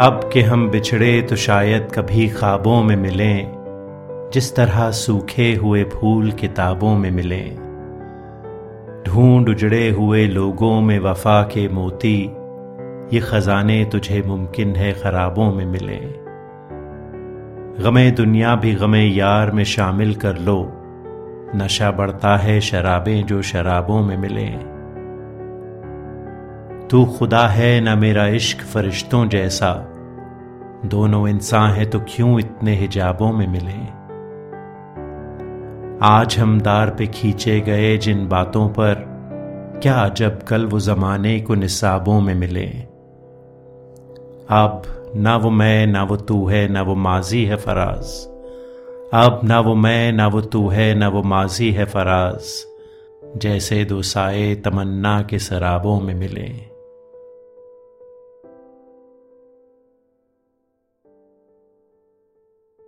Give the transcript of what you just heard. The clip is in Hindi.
अब के हम बिछड़े तो शायद कभी ख्वाबों में मिलें, जिस तरह सूखे हुए फूल किताबों में मिलें। ढूंढ उजड़े हुए लोगों में वफा के मोती, ये खजाने तुझे मुमकिन है खराबों में मिले। गमे दुनिया भी गमे यार में शामिल कर लो, नशा बढ़ता है शराबें जो शराबों में मिले। तू खुदा है ना मेरा इश्क फरिश्तों जैसा। दोनों इंसान है तो क्यों इतने हिजाबों में मिले? आज हम दार पे खींचे गए जिन बातों पर क्या जब कल वो जमाने को निसाबों में मिले। अब ना वो मैं, ना वो तू है, ना वो माजी है फराज। अब ना वो मैं, ना वो तू है, ना वो माजी है फराज। जैसे दो साए तमन्ना के शराबों में मिले।